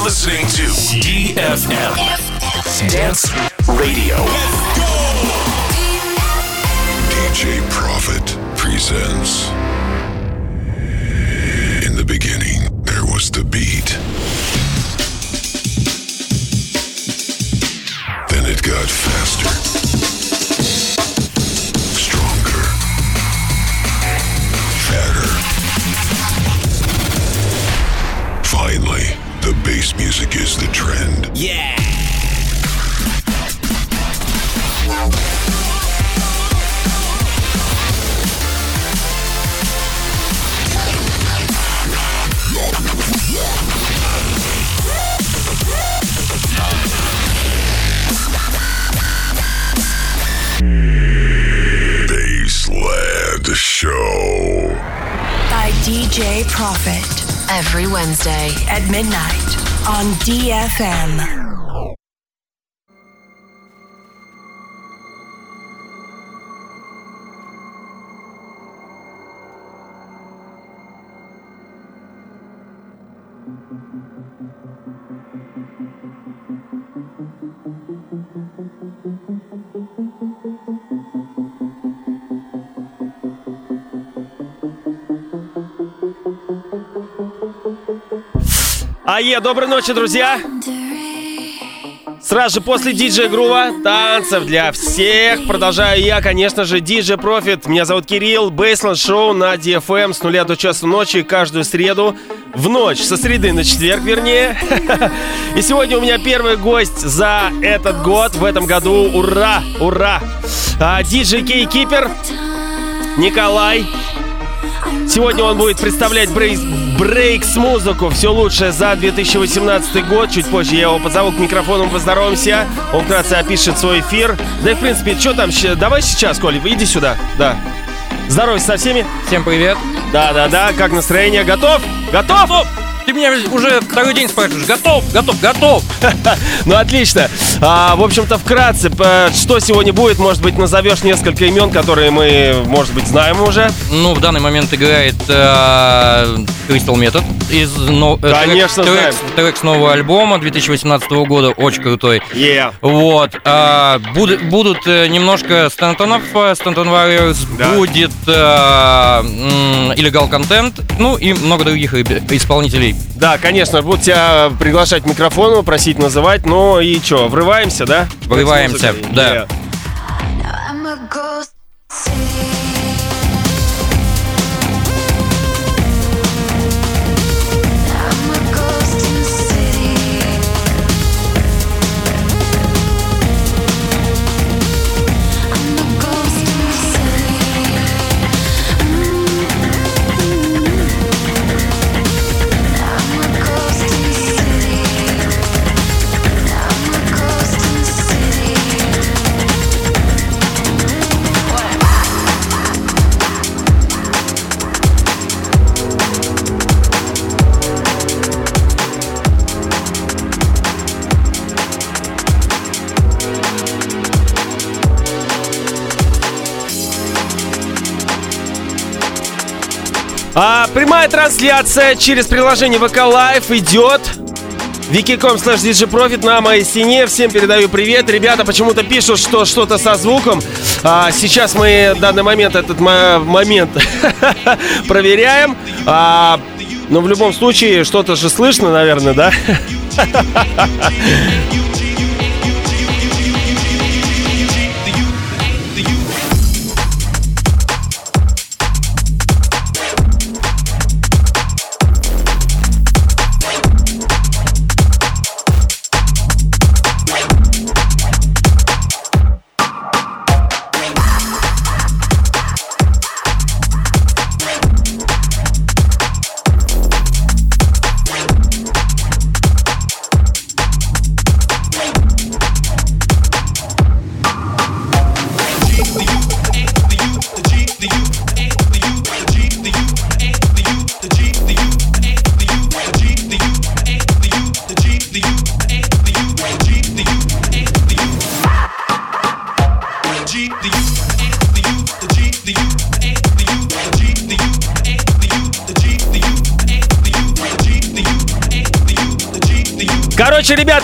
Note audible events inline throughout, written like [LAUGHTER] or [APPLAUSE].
You're listening to DFM Dance Radio. DJ Prophet presents. In the beginning, there was the beat. Music is the trend. Yeah. Bassland Show. by DJ Profit Every Wednesday. at midnight on DFM. Ае, доброй ночи, друзья! Сразу же после диджей Грува танцев для всех продолжаю я, конечно же, диджей Профит. Меня зовут Кирилл, Бейсленд Шоу на DFM с нуля до часу ночи каждую среду в ночь, со среды на четверг, вернее. [LAUGHS] И сегодня у меня первый гость за этот год, в этом году. Ура, ура! А, Диджей Кей Кипер, Николай, Сегодня он будет представлять брейкс, брейкс музыку все лучшее за 2018 год. Чуть позже я его позову к микрофону, поздороваемся. Он вкратце опишет свой эфир. Да и в принципе, что там, давай сейчас, Коля, иди сюда. Да. Здоровайся со всеми. Всем привет. Да-да-да, как настроение? Готов? Готов? Ты меня уже второй день спрашиваешь. Готов, готов, готов. [LAUGHS] Ну, отлично. А, в общем-то, вкратце, что сегодня будет? Может быть, назовешь несколько имен, которые мы, может быть, знаем уже? Ну, в данный момент играет э, Crystal Method из но- э, Конечно, трек, знаем. трек, трек с нового альбома 2018 года, очень крутой. Yeah. Вот. а, буд- будут э, немножко э, Stanton Warriors, Да. будет э, Illegal Content, ну и много других исполнителей. Да, конечно, буду тебя приглашать к микрофону, просить называть. Ну и что, врываемся, да? Музыкой? да. Yeah. А, прямая трансляция через приложение ВК Live идет. Slash DJ Profit на моей стене. Всем передаю привет. Ребята почему-то пишут, что что-то со звуком. А, сейчас мы в данный момент этот мо- момент [LAUGHS] проверяем. А, но в любом случае что-то же слышно, наверное, да? [LAUGHS]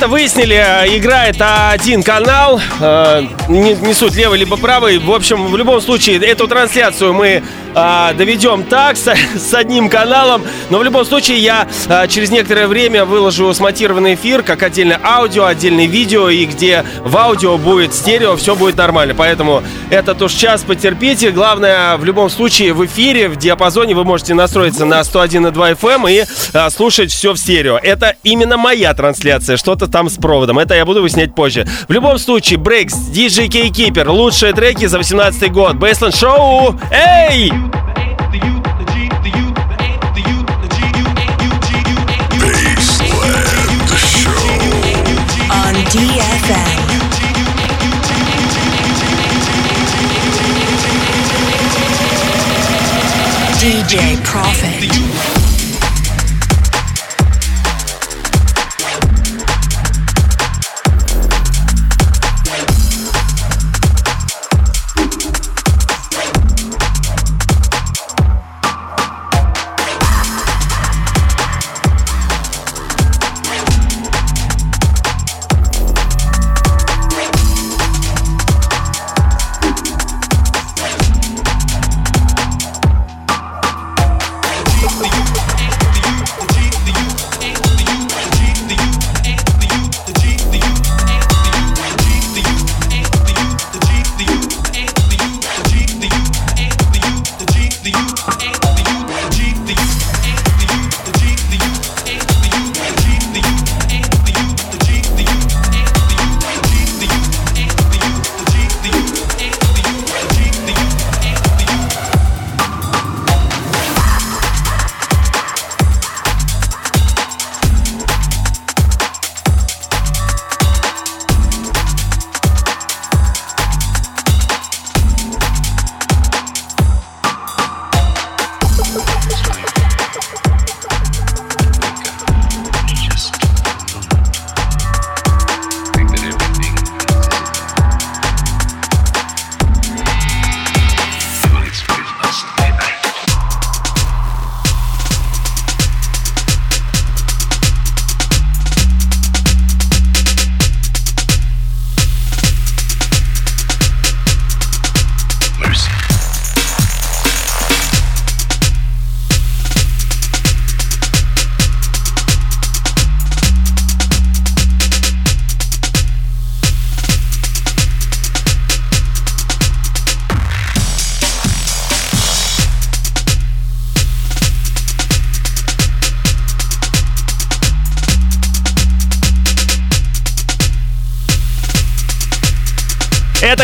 Ребята выяснили, э, играет один канал, э, не, не суть левый либо правый. В общем, в любом случае, эту трансляцию мы э, доведем так, с, с одним каналом. Но в любом случае, я э, через некоторое время выложу смонтированный эфир, как отдельно аудио, отдельное видео, и где в аудио будет стерео, все будет нормально. Поэтому этот уж час потерпите. Главное, в любом случае, в эфире, в диапазоне вы можете настроиться на 101,2 FM и э, слушать все в стерео. Это именно моя трансляция, что-то там с проводом. Это я буду выяснять позже. В любом случае, Брейкс, DJ K-Keeper, лучшие треки за 18 год. Бейсленд Шоу, эй! DJ Profit.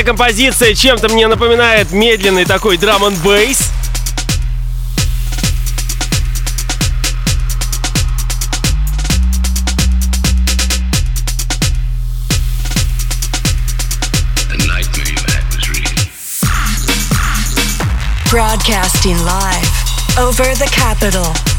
Эта композиция чем-то мне напоминает медленный такой драм н бейс. Broadcasting live over the capital.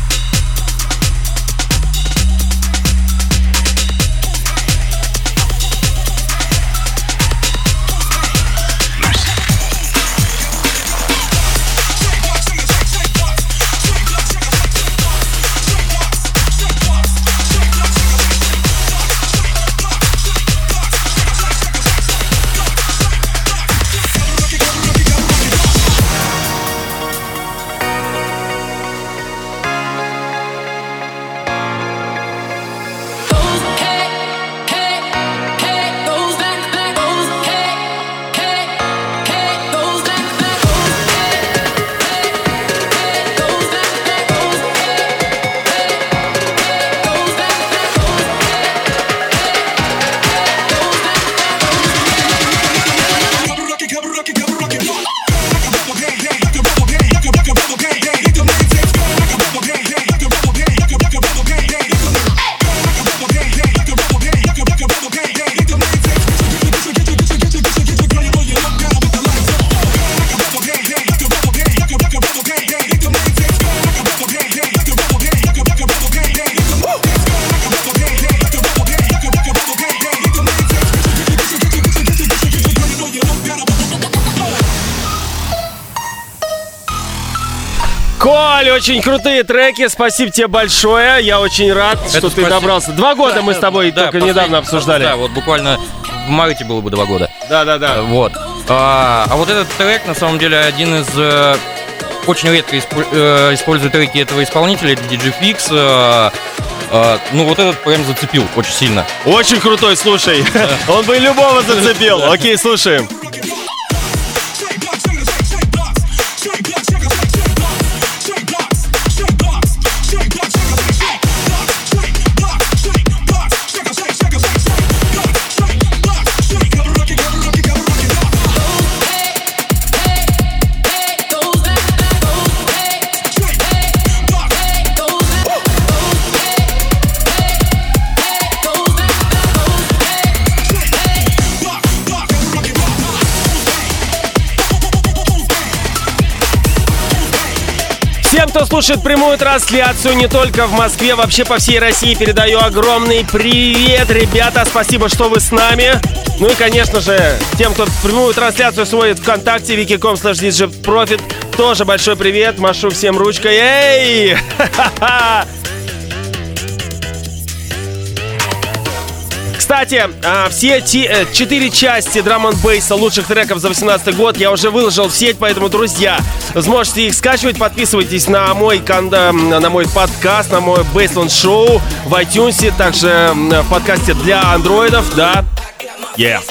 Очень крутые треки, спасибо тебе большое. Я очень рад, что ты спасибо. добрался. Два года мы с тобой Да, только недавно обсуждали. Да, вот буквально в марте было бы два года. Да, да, да. Вот. А, а вот этот трек, на самом деле, один из... э, очень редко испо- э, использую треки этого исполнителя, это DJ Fix. э, э, ну, вот этот прям зацепил очень сильно. Очень крутой, слушай. [LAUGHS] Он бы любого зацепил. Окей, слушаем. Кто слушает прямую трансляцию не только в Москве, вообще по всей России, передаю огромный привет, ребята. Спасибо, что вы с нами. Ну и, конечно же, тем, кто прямую трансляцию смотрит ВКонтакте, wiki.com slash Profit, тоже большой привет. Машу всем ручкой. Эй! [LAUGHS] Кстати, а, все э, четыре части драм н бейса лучших треков за 18 год я уже выложил в сеть, поэтому, друзья, сможете их скачивать, подписывайтесь на мой, канда- на мой подкаст, на мой Бейсленд шоу в iTunes, также в подкасте для андроидов, да. Yeah.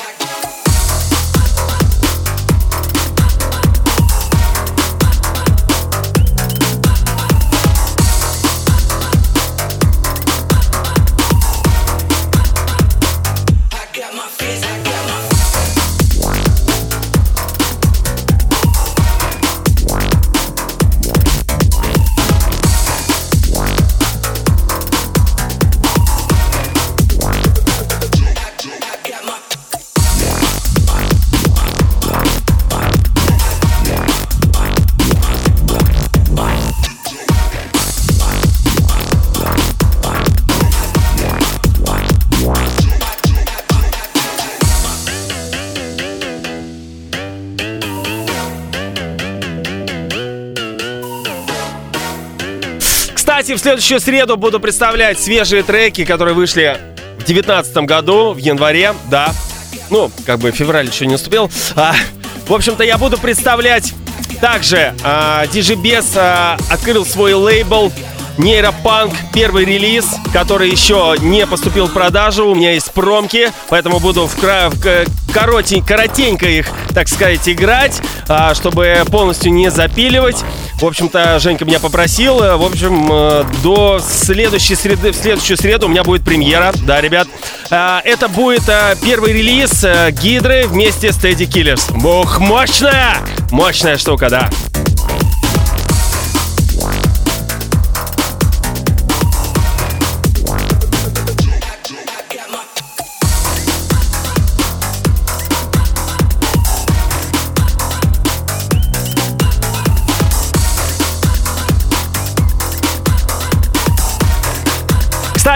Кстати, в следующую среду буду представлять свежие треки, которые вышли в 2019 году, в январе, да. Ну, как бы февраль еще не наступил. А, в общем-то, я буду представлять также а, Bes а, открыл свой лейбл Нейропанк, первый релиз, который еще не поступил в продажу. У меня есть промки, поэтому буду в, кра- в коротень- коротенько их, так сказать, играть, а, чтобы полностью не запиливать. В общем-то, Женька меня попросил. Э, В общем, э, до следующей среды, в следующую среду у меня будет премьера. Да, ребят. А, Это будет э, первый релиз Гидры вместе с Teddy Killers. Бух, мощная! Мощная штука, да.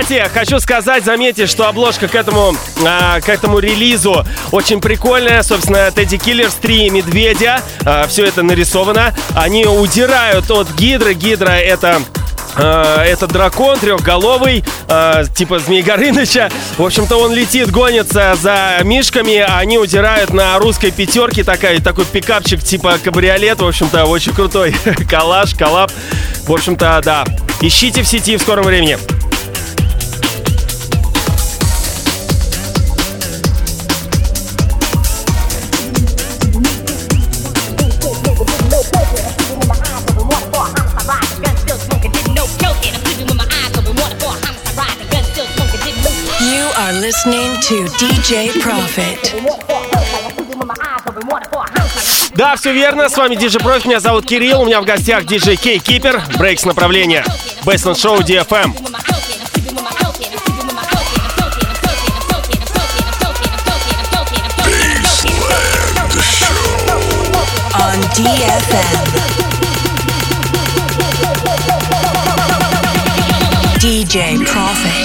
Кстати, хочу сказать, заметьте, что обложка к этому, а, к этому релизу очень прикольная. Собственно, Тедди Киллерс, три медведя. все это нарисовано. Они удирают от Гидры. Гидра это а, это дракон трехголовый, а, типа Змей Горыныча. В общем-то, он летит, гонится за мишками, а они удирают на русской пятерке. Такая, такой пикапчик типа кабриолет. В общем-то, очень крутой [LAUGHS] коллаж, коллаб. В общем-то, да. Ищите в сети в скором времени. Listening to DJ Profit. Да, все верно, с вами Диджей Профи, меня зовут Кирилл, у меня в гостях диджей Кей Кипер, брейкс направления, Бейсленд Шоу DFM. On DFM. DJ Profit.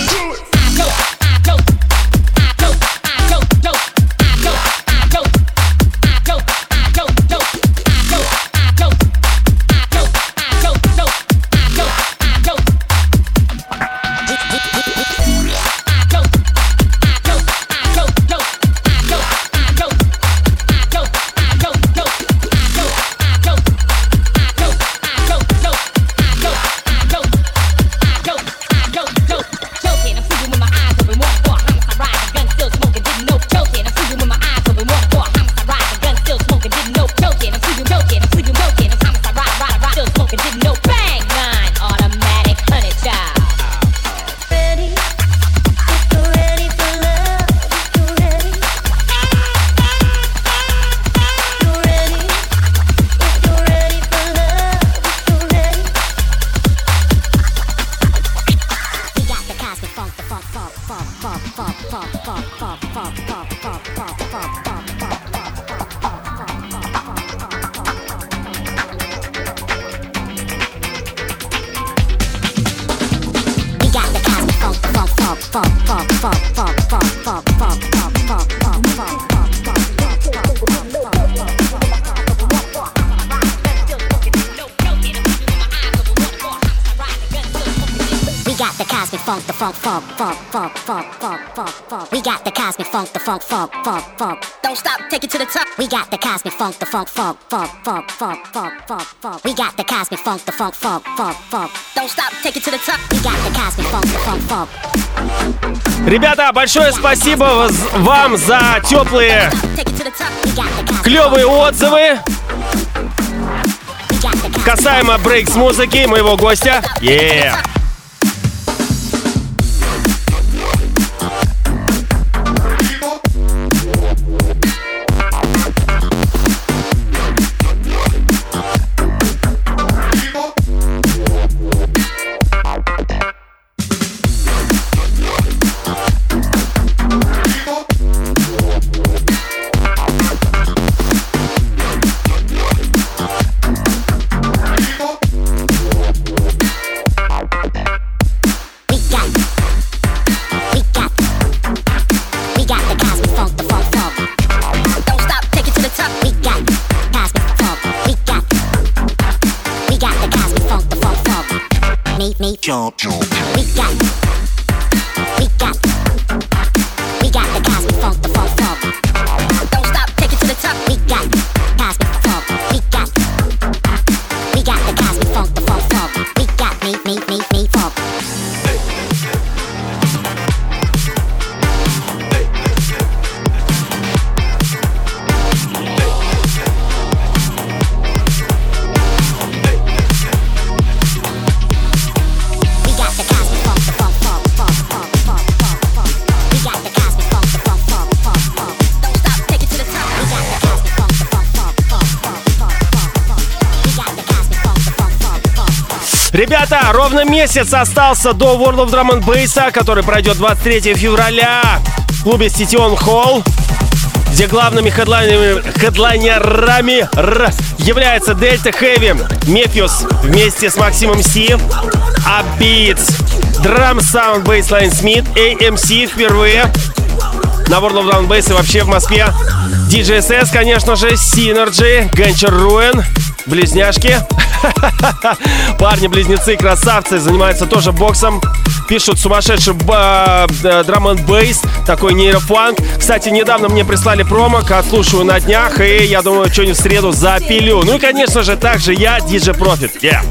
Cosmic funk, the funk, funk, funk, funk. Don't stop, take it to the top. We got the cosmic funk, the funk, funk. Ребята, большое спасибо вам за теплые, клевые отзывы касаемо брейкс музыки моего гостя. Yeah. Месяц остался до World of Drum and Bass, который пройдет 23 февраля в клубе City Hall, где главными хедлайнерами, хедлайнерами р, являются Delta Heavy, Мефиус вместе с Максимом Си, Beats, Drum Sound Bassline Smith, AMC впервые на World of and Bass и вообще в Москве. DJSS, конечно же, Synergy, Генчер Руэн, близняшки. [LAUGHS] Парни-близнецы, красавцы, занимаются тоже боксом. Пишут сумасшедший э, драм н бейс, такой нейрофанк. Кстати, недавно мне прислали промок, отслушаю на днях, и я думаю, что-нибудь в среду запилю. Ну и, конечно же, также я, DJ Profit. Yeah.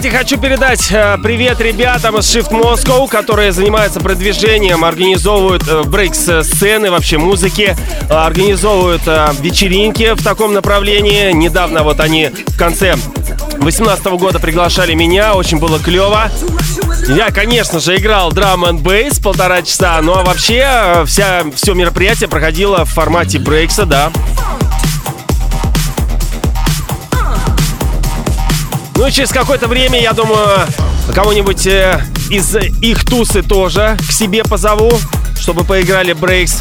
Кстати, хочу передать э, привет ребятам из Shift Moscow, которые занимаются продвижением, организовывают э, брейкс-сцены, вообще музыки, э, организовывают э, вечеринки в таком направлении. Недавно вот они в конце 2018 года приглашали меня, очень было клево. Я, конечно же, играл драм and бейс полтора часа, ну а вообще э, вся, все мероприятие проходило в формате брейкса, да. Ну и через какое-то время, я думаю, кого-нибудь э, из их тусы тоже к себе позову, чтобы поиграли брейкс.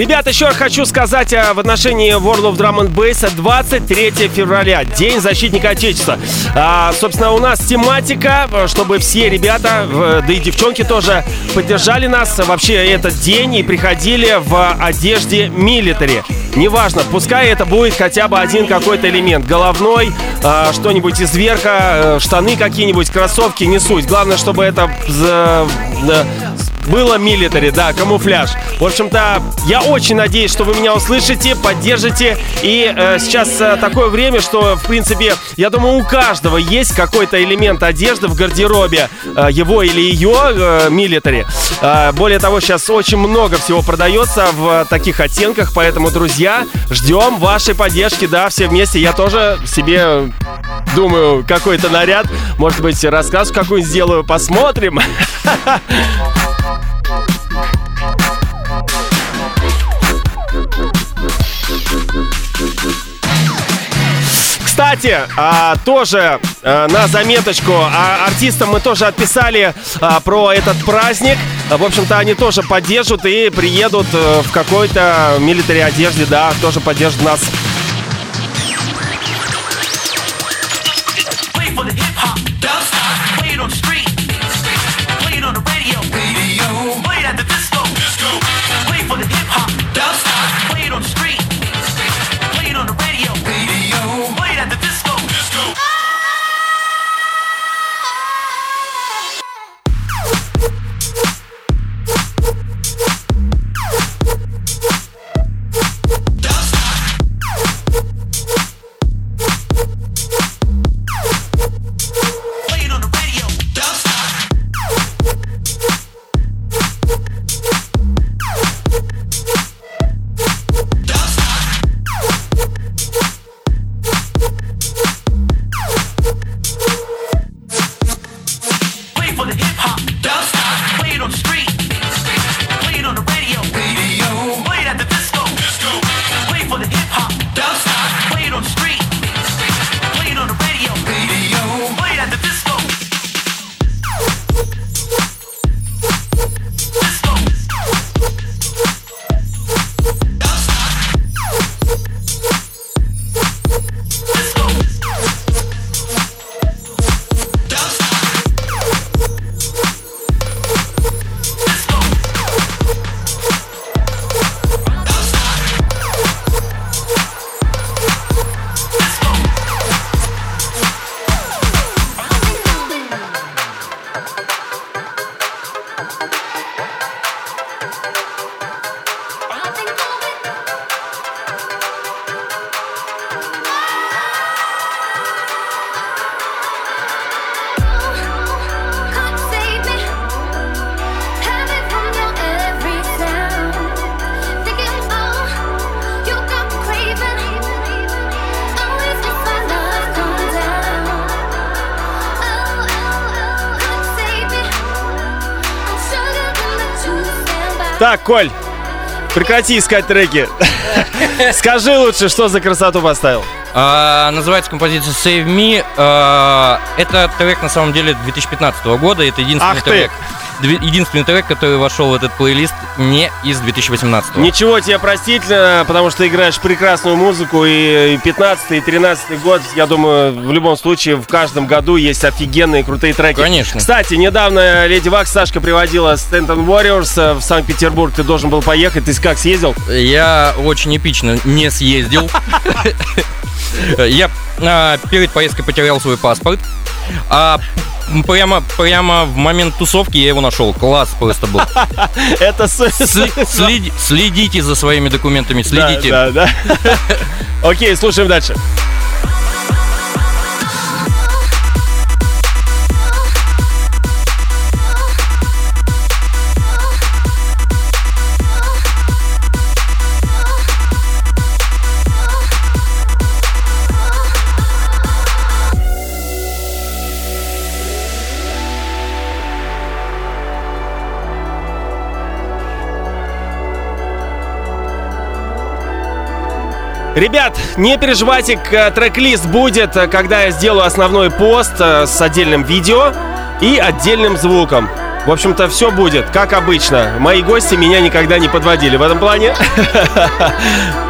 Ребят, еще хочу сказать а, в отношении World of Drum and Bass 23 февраля, День защитника Отечества. А, собственно, у нас тематика, чтобы все ребята, да и девчонки тоже поддержали нас вообще этот день и приходили в одежде милитари. Неважно, пускай это будет хотя бы один какой-то элемент. Головной, а, что-нибудь из верха, э, штаны какие-нибудь, кроссовки, не суть. Главное, чтобы это было милитари, да, камуфляж. В общем-то, я очень надеюсь, что вы меня услышите, поддержите. И э, сейчас э, такое время, что, в принципе, я думаю, у каждого есть какой-то элемент одежды в гардеробе, э, его или ее э, милитари. Э, более того, сейчас очень много всего продается в таких оттенках, поэтому, друзья, ждем вашей поддержки, да, все вместе. Я тоже себе думаю, какой-то наряд. Может быть, рассказ какую-нибудь сделаю, посмотрим. [LAUGHS] Кстати, а, тоже а, на заметочку, а, артистам мы тоже отписали а, про этот праздник. В общем-то, они тоже поддержат и приедут а, в какой-то милитари одежде, да, тоже поддержат нас Так, Коль, прекрати искать треки. [LAUGHS] Скажи лучше, что за красоту поставил. А, называется композиция Save Me. А, это трек на самом деле 2015 года. Это единственный Ах трек. Единственный трек, который вошел в этот плейлист не из 2018 Ничего тебе простительно, потому что играешь прекрасную музыку, и 15 и 13 год, я думаю, в любом случае, в каждом году есть офигенные крутые треки. Конечно. Кстати, недавно Леди Вакс Сашка приводила Stanton Warriors э, в Санкт-Петербург, ты должен был поехать, ты как съездил? Я очень эпично не съездил. [LAUGHS] Я а, перед поездкой потерял свой паспорт. А прямо, прямо в момент тусовки я его нашел. Класс просто был. [LAUGHS] Это Следите за своими документами, следите. Да, да, да. [LAUGHS] Окей, слушаем дальше. Ребят, не переживайте, к- трек-лист будет, э, когда я сделаю основной пост э, с отдельным видео и отдельным звуком. В общем-то, все будет, как обычно. Мои гости меня никогда не подводили в этом плане. [LAUGHS]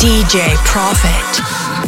DJ Profit.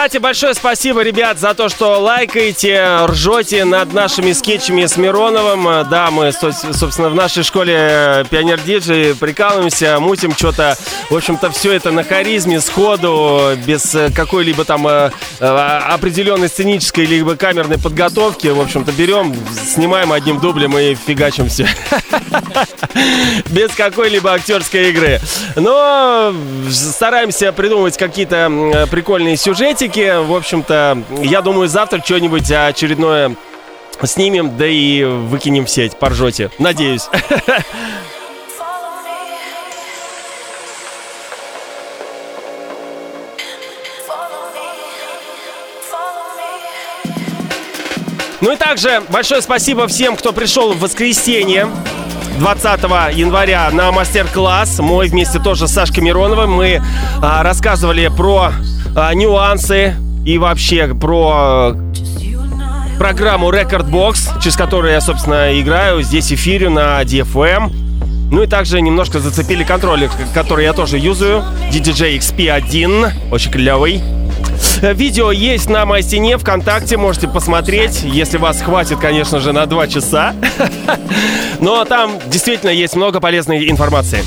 Кстати, большое спасибо, ребят, за то, что лайкаете, ржете над нашими скетчами с Мироновым. Да, мы, со- собственно, в нашей школе Пионер Диджей прикалываемся, мутим что-то. В общем-то, все это на харизме, сходу, без э, какой-либо там э, э, определенной сценической либо камерной подготовки. В общем-то, берем, снимаем одним дублем и фигачим все. [LAUGHS] Без какой-либо актерской игры. Но стараемся придумывать какие-то прикольные сюжетики. В общем-то, я думаю, завтра что-нибудь очередное снимем, да и выкинем в сеть, поржете. Надеюсь. Ну и также большое спасибо всем, кто пришел в воскресенье. 20 января на мастер-класс. Мой вместе тоже с Сашкой Мироновым. Мы а, рассказывали про а, нюансы и вообще про э, программу Record Box, через которую я, собственно, играю здесь эфирю на DFM. Ну и также немножко зацепили контроллер, который я тоже юзаю. DDJ XP1. Очень клевый. Видео есть на моей стене ВКонтакте, можете посмотреть, если вас хватит, конечно же, на два часа. [LAUGHS] Но там действительно есть много полезной информации.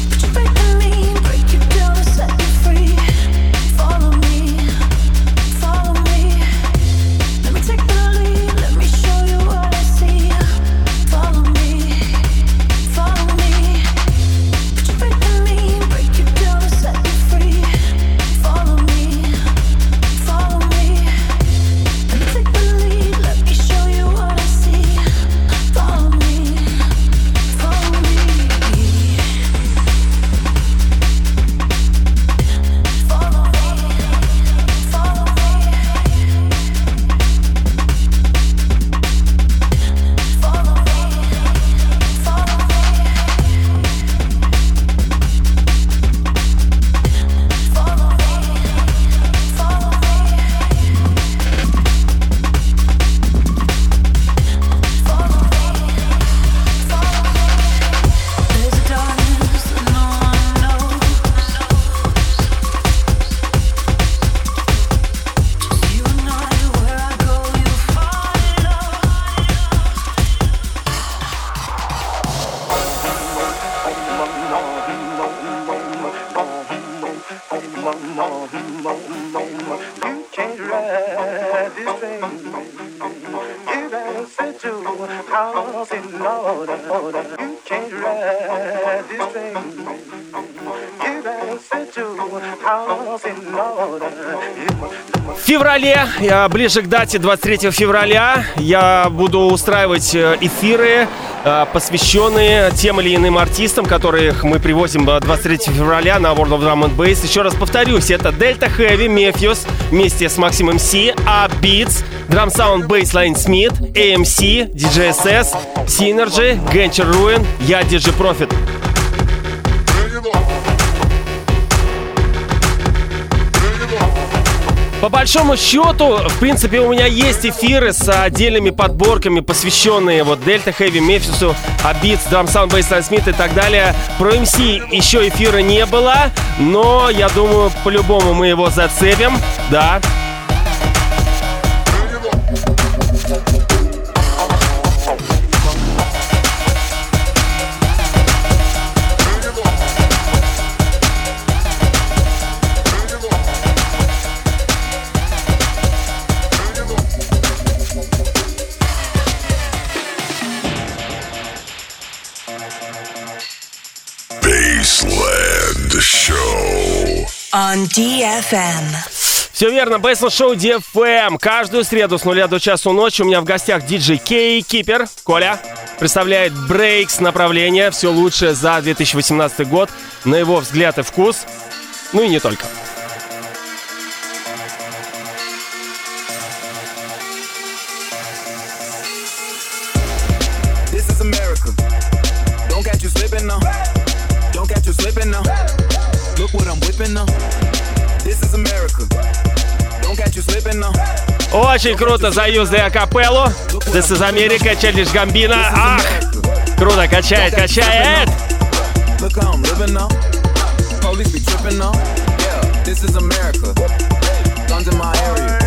Ближе к дате 23 февраля, я буду устраивать э, эфиры, э, посвященные тем или иным артистам, которых мы привозим э, 23 февраля на World of Drum and Bass. Еще раз повторюсь, это Delta Heavy, Мефьюс вместе с Максимом Си, А Beats, Drum Sound Bassline Smith, AMC, DJSS, Synergy, Genture Ruin, я DJ Profit. По большому счету, в принципе, у меня есть эфиры с отдельными подборками, посвященные вот Дельта Хэви, Мефису, Абитс, Drum Sound, Bassline Smith и так далее. Про МС еще эфира не было, но я думаю, по-любому мы его зацепим, да. On DFM. Все верно, Бейсл Шоу DFM. Каждую среду с нуля до часу ночи у меня в гостях диджей Кей Кипер. Коля представляет Брейкс направление. Все лучшее за 2018 год. На его взгляд и вкус. Ну и не только. This is America. Don't catch you slipping now. Don't catch you slipping now. What I'm whipping now. This is America. Don't catch you slipping now. Очень круто заюзли акапеллу. This is America, Челлидж Гамбина. Ах, круто, качает, качает. Look how I'm living now. Police be tripping now. Yeah, this is America. Guns in my area.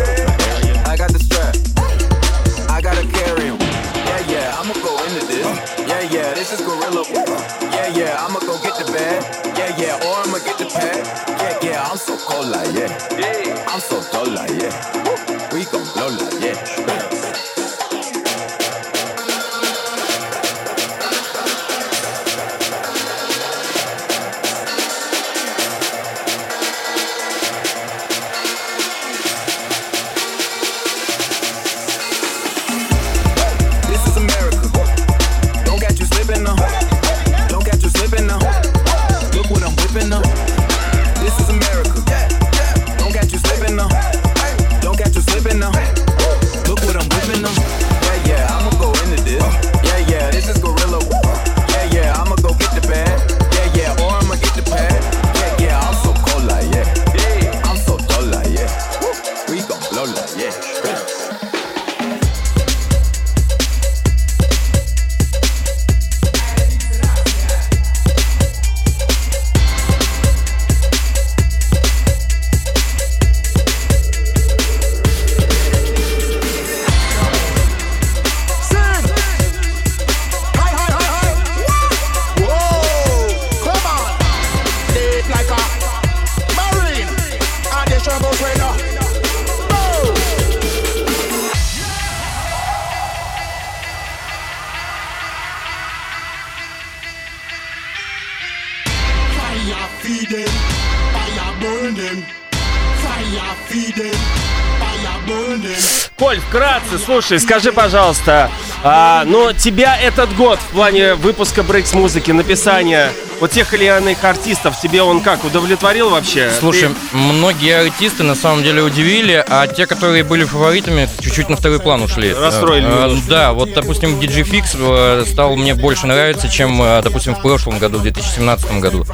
Слушай, скажи, пожалуйста, а, ну, тебя этот год в плане выпуска брейкс музыки, написания вот тех или иных артистов, тебе он как, удовлетворил вообще? Слушай, Ты- многие артисты на самом деле удивили, а те, которые были фаворитами, чуть-чуть на второй план ушли. Расстроили немножко. Да, вот, допустим, DJ Fix э, стал мне больше нравиться, чем, э, допустим, в прошлом году, в 2017 году.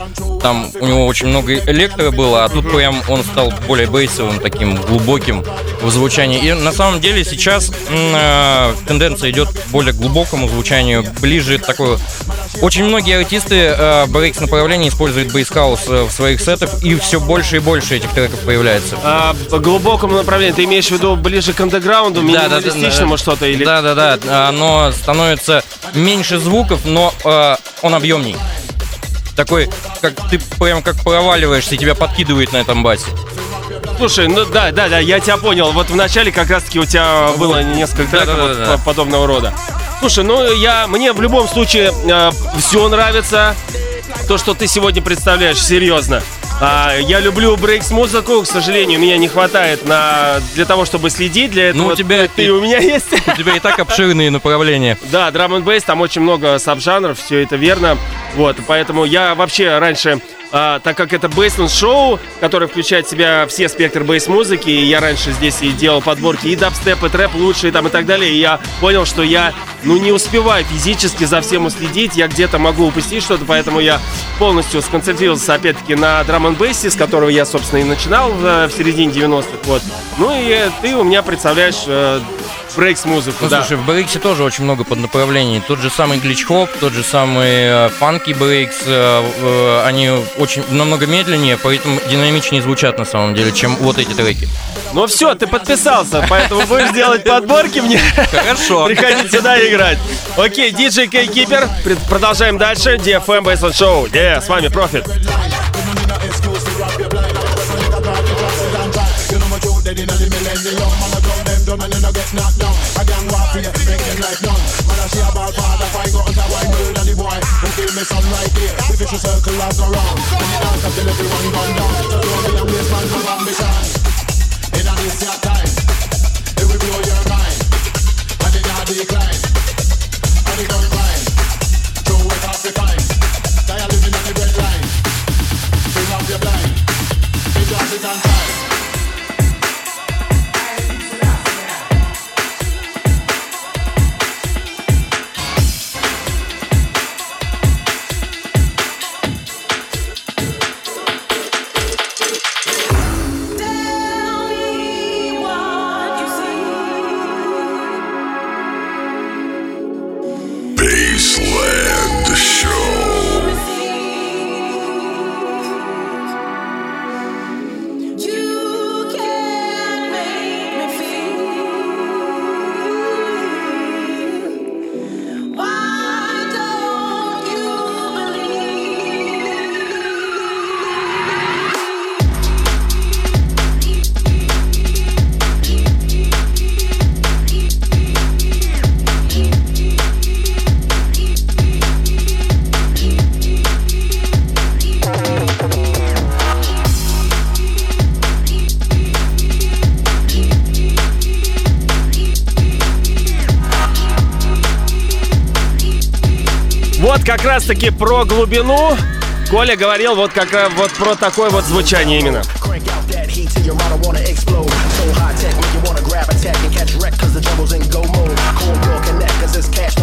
Там у него очень много электро было, а тут прям он стал более бейсовым, таким глубоким в звучании. И на самом деле сейчас э, тенденция идет к более глубокому звучанию, ближе такое очень многие артисты э, брейкс направления используют бейсхаус э, в своих сетах, и все больше и больше этих треков появляется. А, по глубокому направлению, ты имеешь в виду ближе к андеграунду, минималистичному что-то или... Да, да, да. Оно становится меньше звуков, но э, он объемней. Такой, как ты прям как проваливаешься, и тебя подкидывает на этом басе. Слушай, ну да, да, да, я тебя понял. Вот в начале как раз-таки у тебя было несколько треков да, да, вот да. по- подобного рода. Слушай, ну я, мне в любом случае все нравится. То, что ты сегодня представляешь, серьезно. А, я люблю брейкс музыку, к сожалению, меня не хватает на для того, чтобы следить для этого. Ну, у тебя ты и- у меня есть. У тебя и так обширные направления. [LAUGHS] Да, драм н бейс, там очень много саб-жанров, все это верно. Вот, поэтому я вообще раньше, а, так как это бейсленд шоу, которое включает в себя все спектр бейс-музыки, и я раньше здесь и делал подборки и дабстеп, и трэп лучшие там и так далее, и я понял, что я, ну, не успеваю физически за всем уследить, я где-то могу упустить что-то, поэтому я полностью сконцентрировался, опять-таки, на драм н бейсе, с которого я, собственно, и начинал в, в середине 90-х, вот. Ну, и э, ты у меня представляешь э, брейкс-музыку, Ну, да. слушай, в брейксе тоже очень много поднаправлений. Тот же самый глич-хоп, тот же самый фанки брейкс, э, э, они очень намного медленнее, поэтому динамичнее звучат на самом деле, чем вот эти треки. Ну все, ты подписался, поэтому будешь делать подборки мне. Хорошо. [LAUGHS] Приходить сюда играть. Окей, диджей Кейкипер. Пред- Продолжаем дальше. DFM Baseline Show. Yeah, с вами Профит. me some right here. The vicious circle has around. round. And the dance until everyone gone down. Don't be a waste man of ambition. In an your time, it will blow your mind. And it not decline. Таки про глубину. Коля говорил вот как вот про такое вот звучание именно. Cash,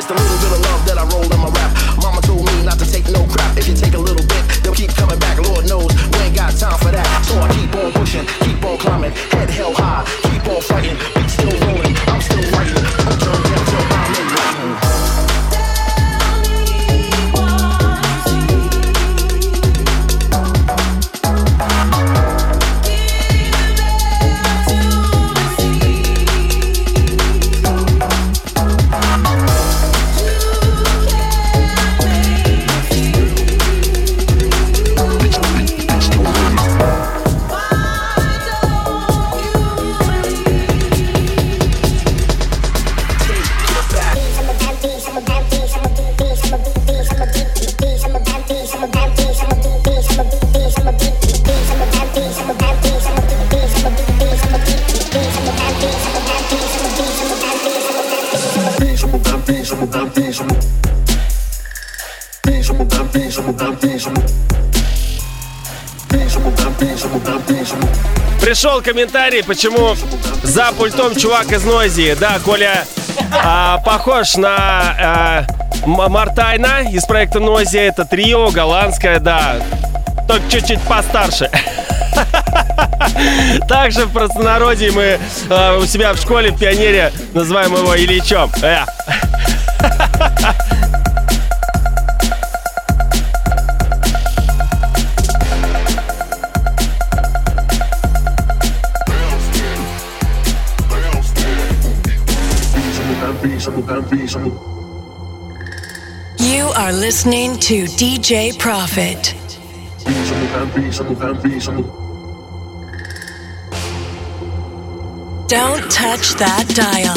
It's the little bit of Пришел комментарий, почему за пультом чувак из Нойзи. Да, Коля а, похож на а, Мартайна из проекта Нойзи. Это трио, голландское, да. Только чуть-чуть постарше. [LAUGHS] Также в простонародье мы а, у себя в школе в Пионере называем его Ильичом. Э. [LAUGHS] reason. You are listening to DJ Profit. Reason and reason and reason. Don't touch that dial.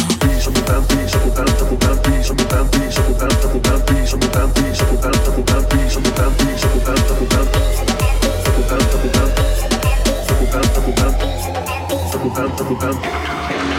[LAUGHS]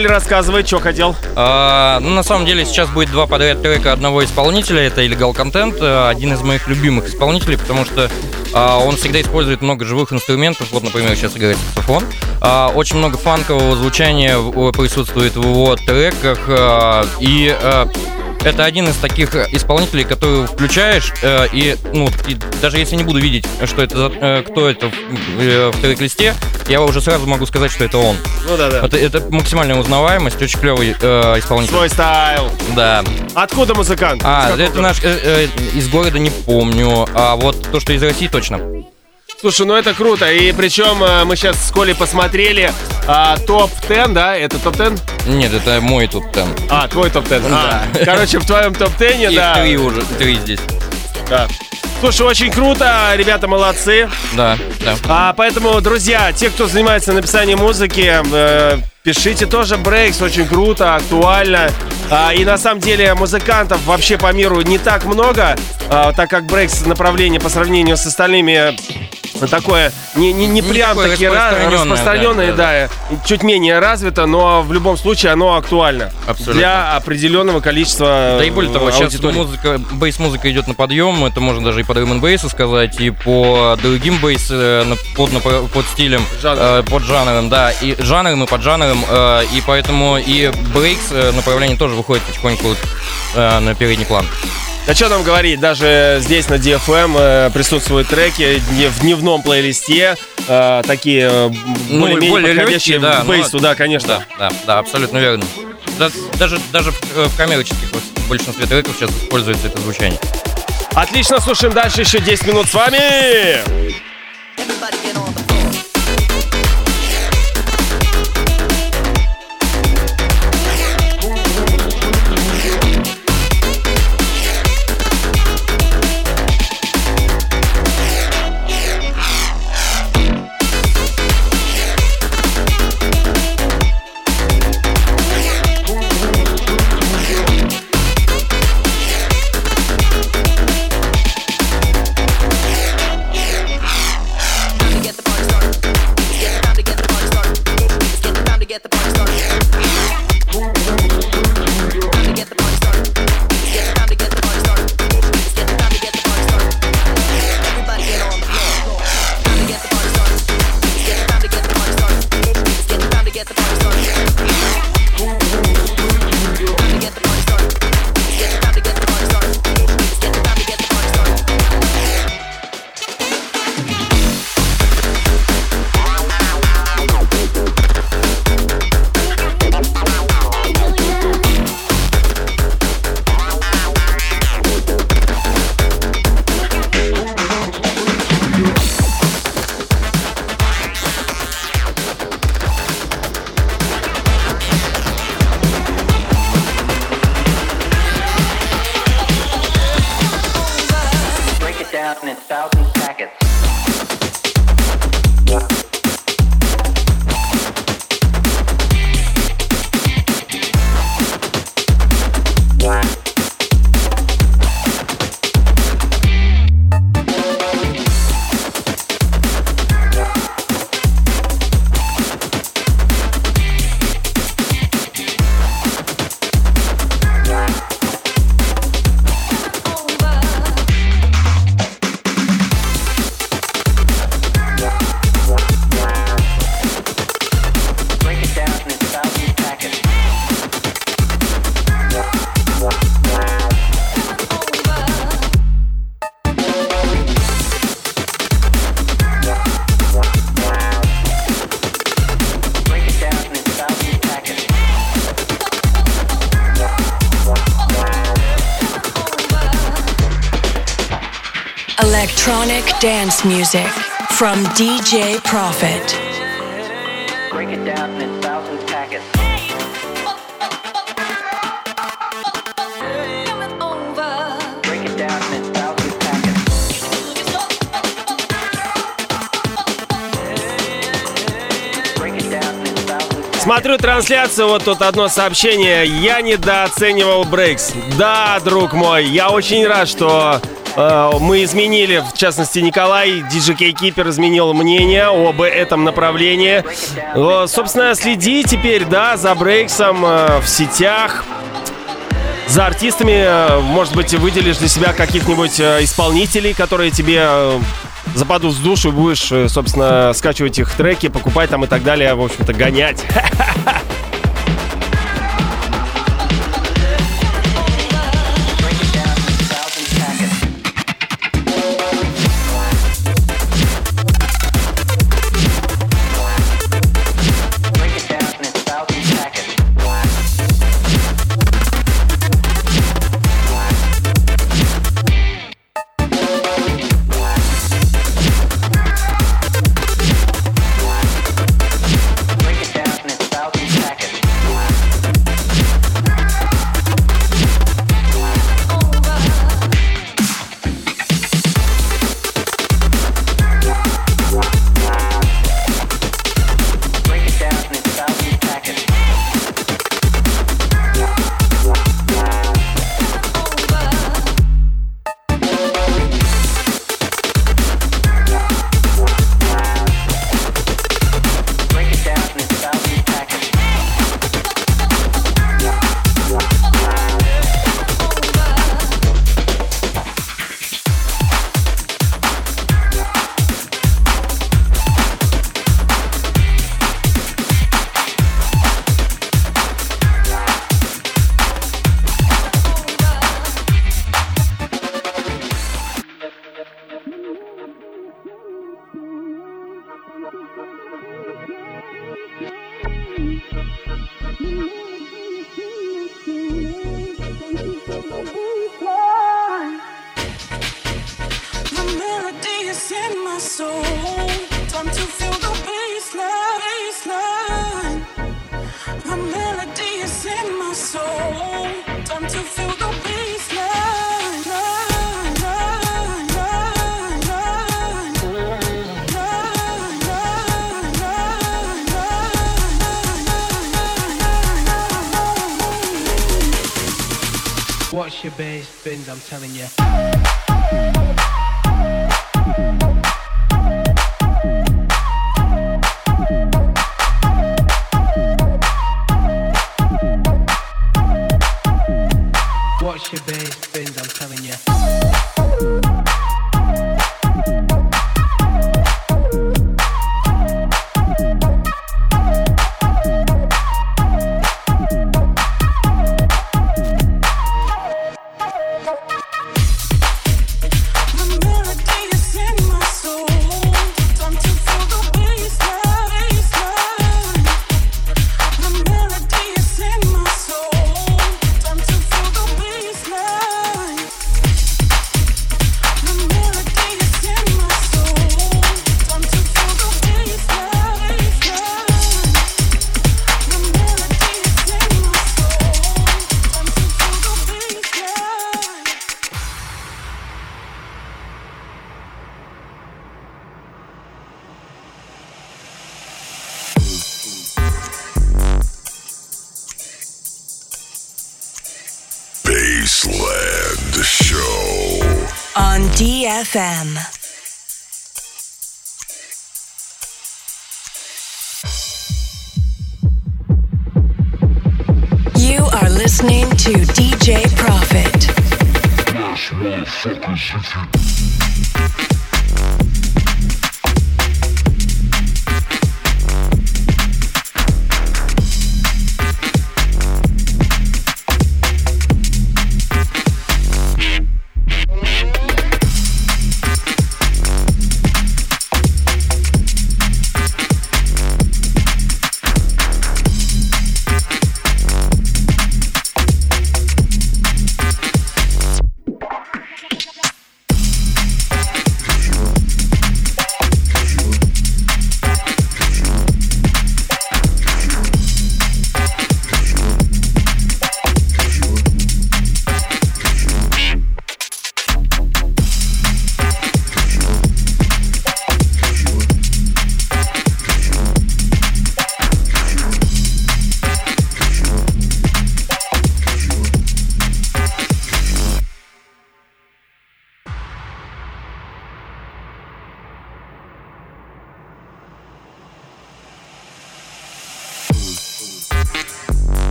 Коль, рассказывай, что хотел. А, ну, на самом деле, сейчас будет два подряд трека одного исполнителя. Это Illegal Content, э, один из моих любимых исполнителей, потому что а, он всегда использует много живых инструментов. Вот, например, сейчас играет саксофон. А, очень много фанкового звучания присутствует в его треках. а, и а, это один из таких исполнителей, который включаешь, э, и, ну, и даже если не буду видеть, что это, за- э, кто это в, э, в трек-листе, я уже сразу могу сказать, что это он. Ну да, да. Это, это максимальная узнаваемость, очень клевый э, исполнитель. Свой стайл. Да. Откуда музыкант? А, это наш э, э, из города не помню, а вот то, что из России точно. Слушай, ну это круто. И причем э, мы сейчас с Колей посмотрели а, топ-10, да? Это топ-10? Нет, это мой топ-10. А, твой топ-10. А, короче, в твоем топ-10, Их да. три уже, три здесь. Да. Слушай, очень круто, ребята молодцы. Да, да. А, поэтому, друзья, те, кто занимается написанием музыки, э, пишите тоже брейкс, очень круто, актуально. А, и на самом деле музыкантов вообще по миру не так много, а, так как брейкс направление по сравнению с остальными ну, такое не, не, не Не прям таки ра- распространенное, распространенное, да, чуть менее развито, но в любом случае оно актуально Абсолютно. для определенного количества Да и более того, э, сейчас аудитории. музыка, бейс-музыка идет на подъем, это можно даже и по драм бейсу сказать, и по другим бейс, э, под, под стилем, э, под жанром, да, и жанром, и под э, и поэтому и брейкс э, направление тоже выходит потихоньку э, на передний план. Да что нам говорить, даже здесь на DFM э, присутствуют треки в дневном плейлисте, э, такие э, Ну, более-менее более подходящие легкие, да. к бейсу, но- да, конечно. Да, да, да, абсолютно верно. Да, даже, даже в, э, в коммерческих вот в большинстве треков сейчас используется это звучание. Отлично, слушаем дальше, еще 10 минут с вами. Break dance music from DJ Profit. Break it down in thousand packets. Break it down in thousand packets. Break it down in thousand packets. Смотрю трансляцию, вот тут одно сообщение. Я недооценивал брейкс. Да, друг мой, я очень рад, что э, мы изменили, в частности, Николай, DJ Кипер изменил мнение об этом направлении. Э, собственно, следи теперь, да, за брейксом э, в сетях, за артистами, э, может быть, выделишь для себя каких-нибудь э, исполнителей, которые тебе э, западут в душу, будешь, э, собственно, скачивать их треки, покупать там и так далее, в общем-то, гонять. [LAUGHS] Watch your bass bins, I'm telling you. Listening to DJ Profit.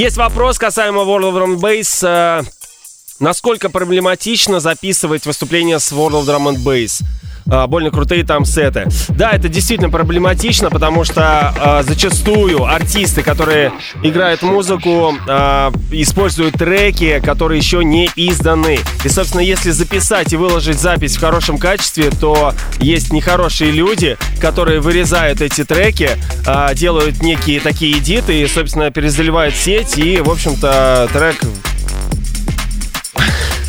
Есть вопрос касаемо World of Drum Bass. э, Насколько проблематично записывать выступление с World of Drum and Bass? А, Больно крутые там сеты. Да, это действительно проблематично, потому что а, зачастую артисты, которые играют музыку, а, используют треки, которые еще не изданы. И, собственно, если записать и выложить запись в хорошем качестве, то есть нехорошие люди, которые вырезают эти треки, а, делают некие такие эдиты и, собственно, перезаливают сеть, и, в общем-то, трек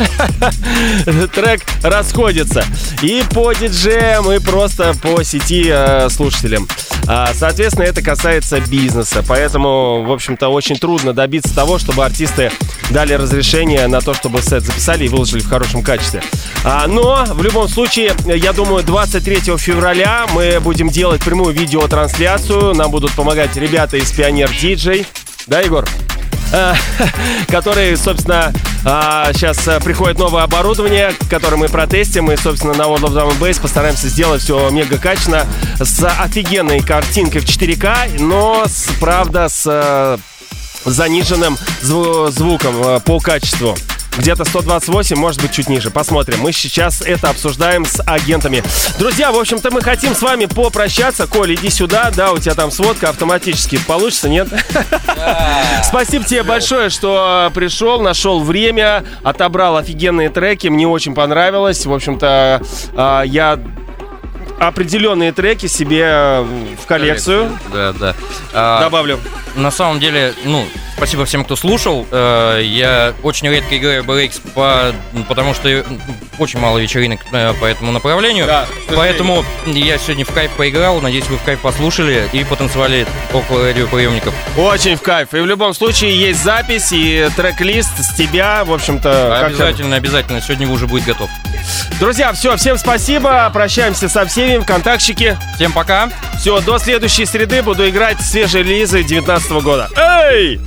[LAUGHS] трек расходится. И по диджеям, и просто по сети э, слушателям. А, соответственно, это касается бизнеса. Поэтому, в общем-то, очень трудно добиться того, чтобы артисты дали разрешение на то, чтобы сет записали и выложили в хорошем качестве. А, но, в любом случае, я думаю, 23 февраля мы будем делать прямую видеотрансляцию. Нам будут помогать ребята из Пионер Диджей. Да, Егор? А, [LAUGHS] который, собственно, сейчас приходит новое оборудование, которое мы протестим, и, собственно, на World of Drum Bass постараемся сделать все мега качественно, с офигенной картинкой в 4К, но, с, правда, с э, заниженным зву- звуком э, по качеству. Где-то 128, может быть, чуть ниже. Посмотрим. Мы сейчас это обсуждаем с агентами. Друзья, в общем-то, мы хотим с вами попрощаться. Коль, иди сюда. Да, у тебя там сводка автоматически получится, нет? Спасибо тебе большое, что пришел, нашел время, отобрал офигенные треки. Мне очень понравилось. В общем-то, а, я определенные треки себе в коллекцию Да, да. А, добавлю. На самом деле, ну, спасибо всем, кто слушал. Э, Я очень редко играю брейкс, по, потому что э, очень мало вечеринок э, по этому направлению. Да. Поэтому я сегодня в кайф поиграл. Надеюсь, вы в кайф послушали и потанцевали около радиоприемников. Очень в кайф. И в любом случае есть запись и трек-лист с тебя, в общем-то. Обязательно, обязательно. Сегодня уже будет готов. Друзья, все, всем спасибо. Прощаемся со всеми. Вконтактщики. Всем пока. Все, до следующей среды буду играть свежие релизы 2019 года. Эй!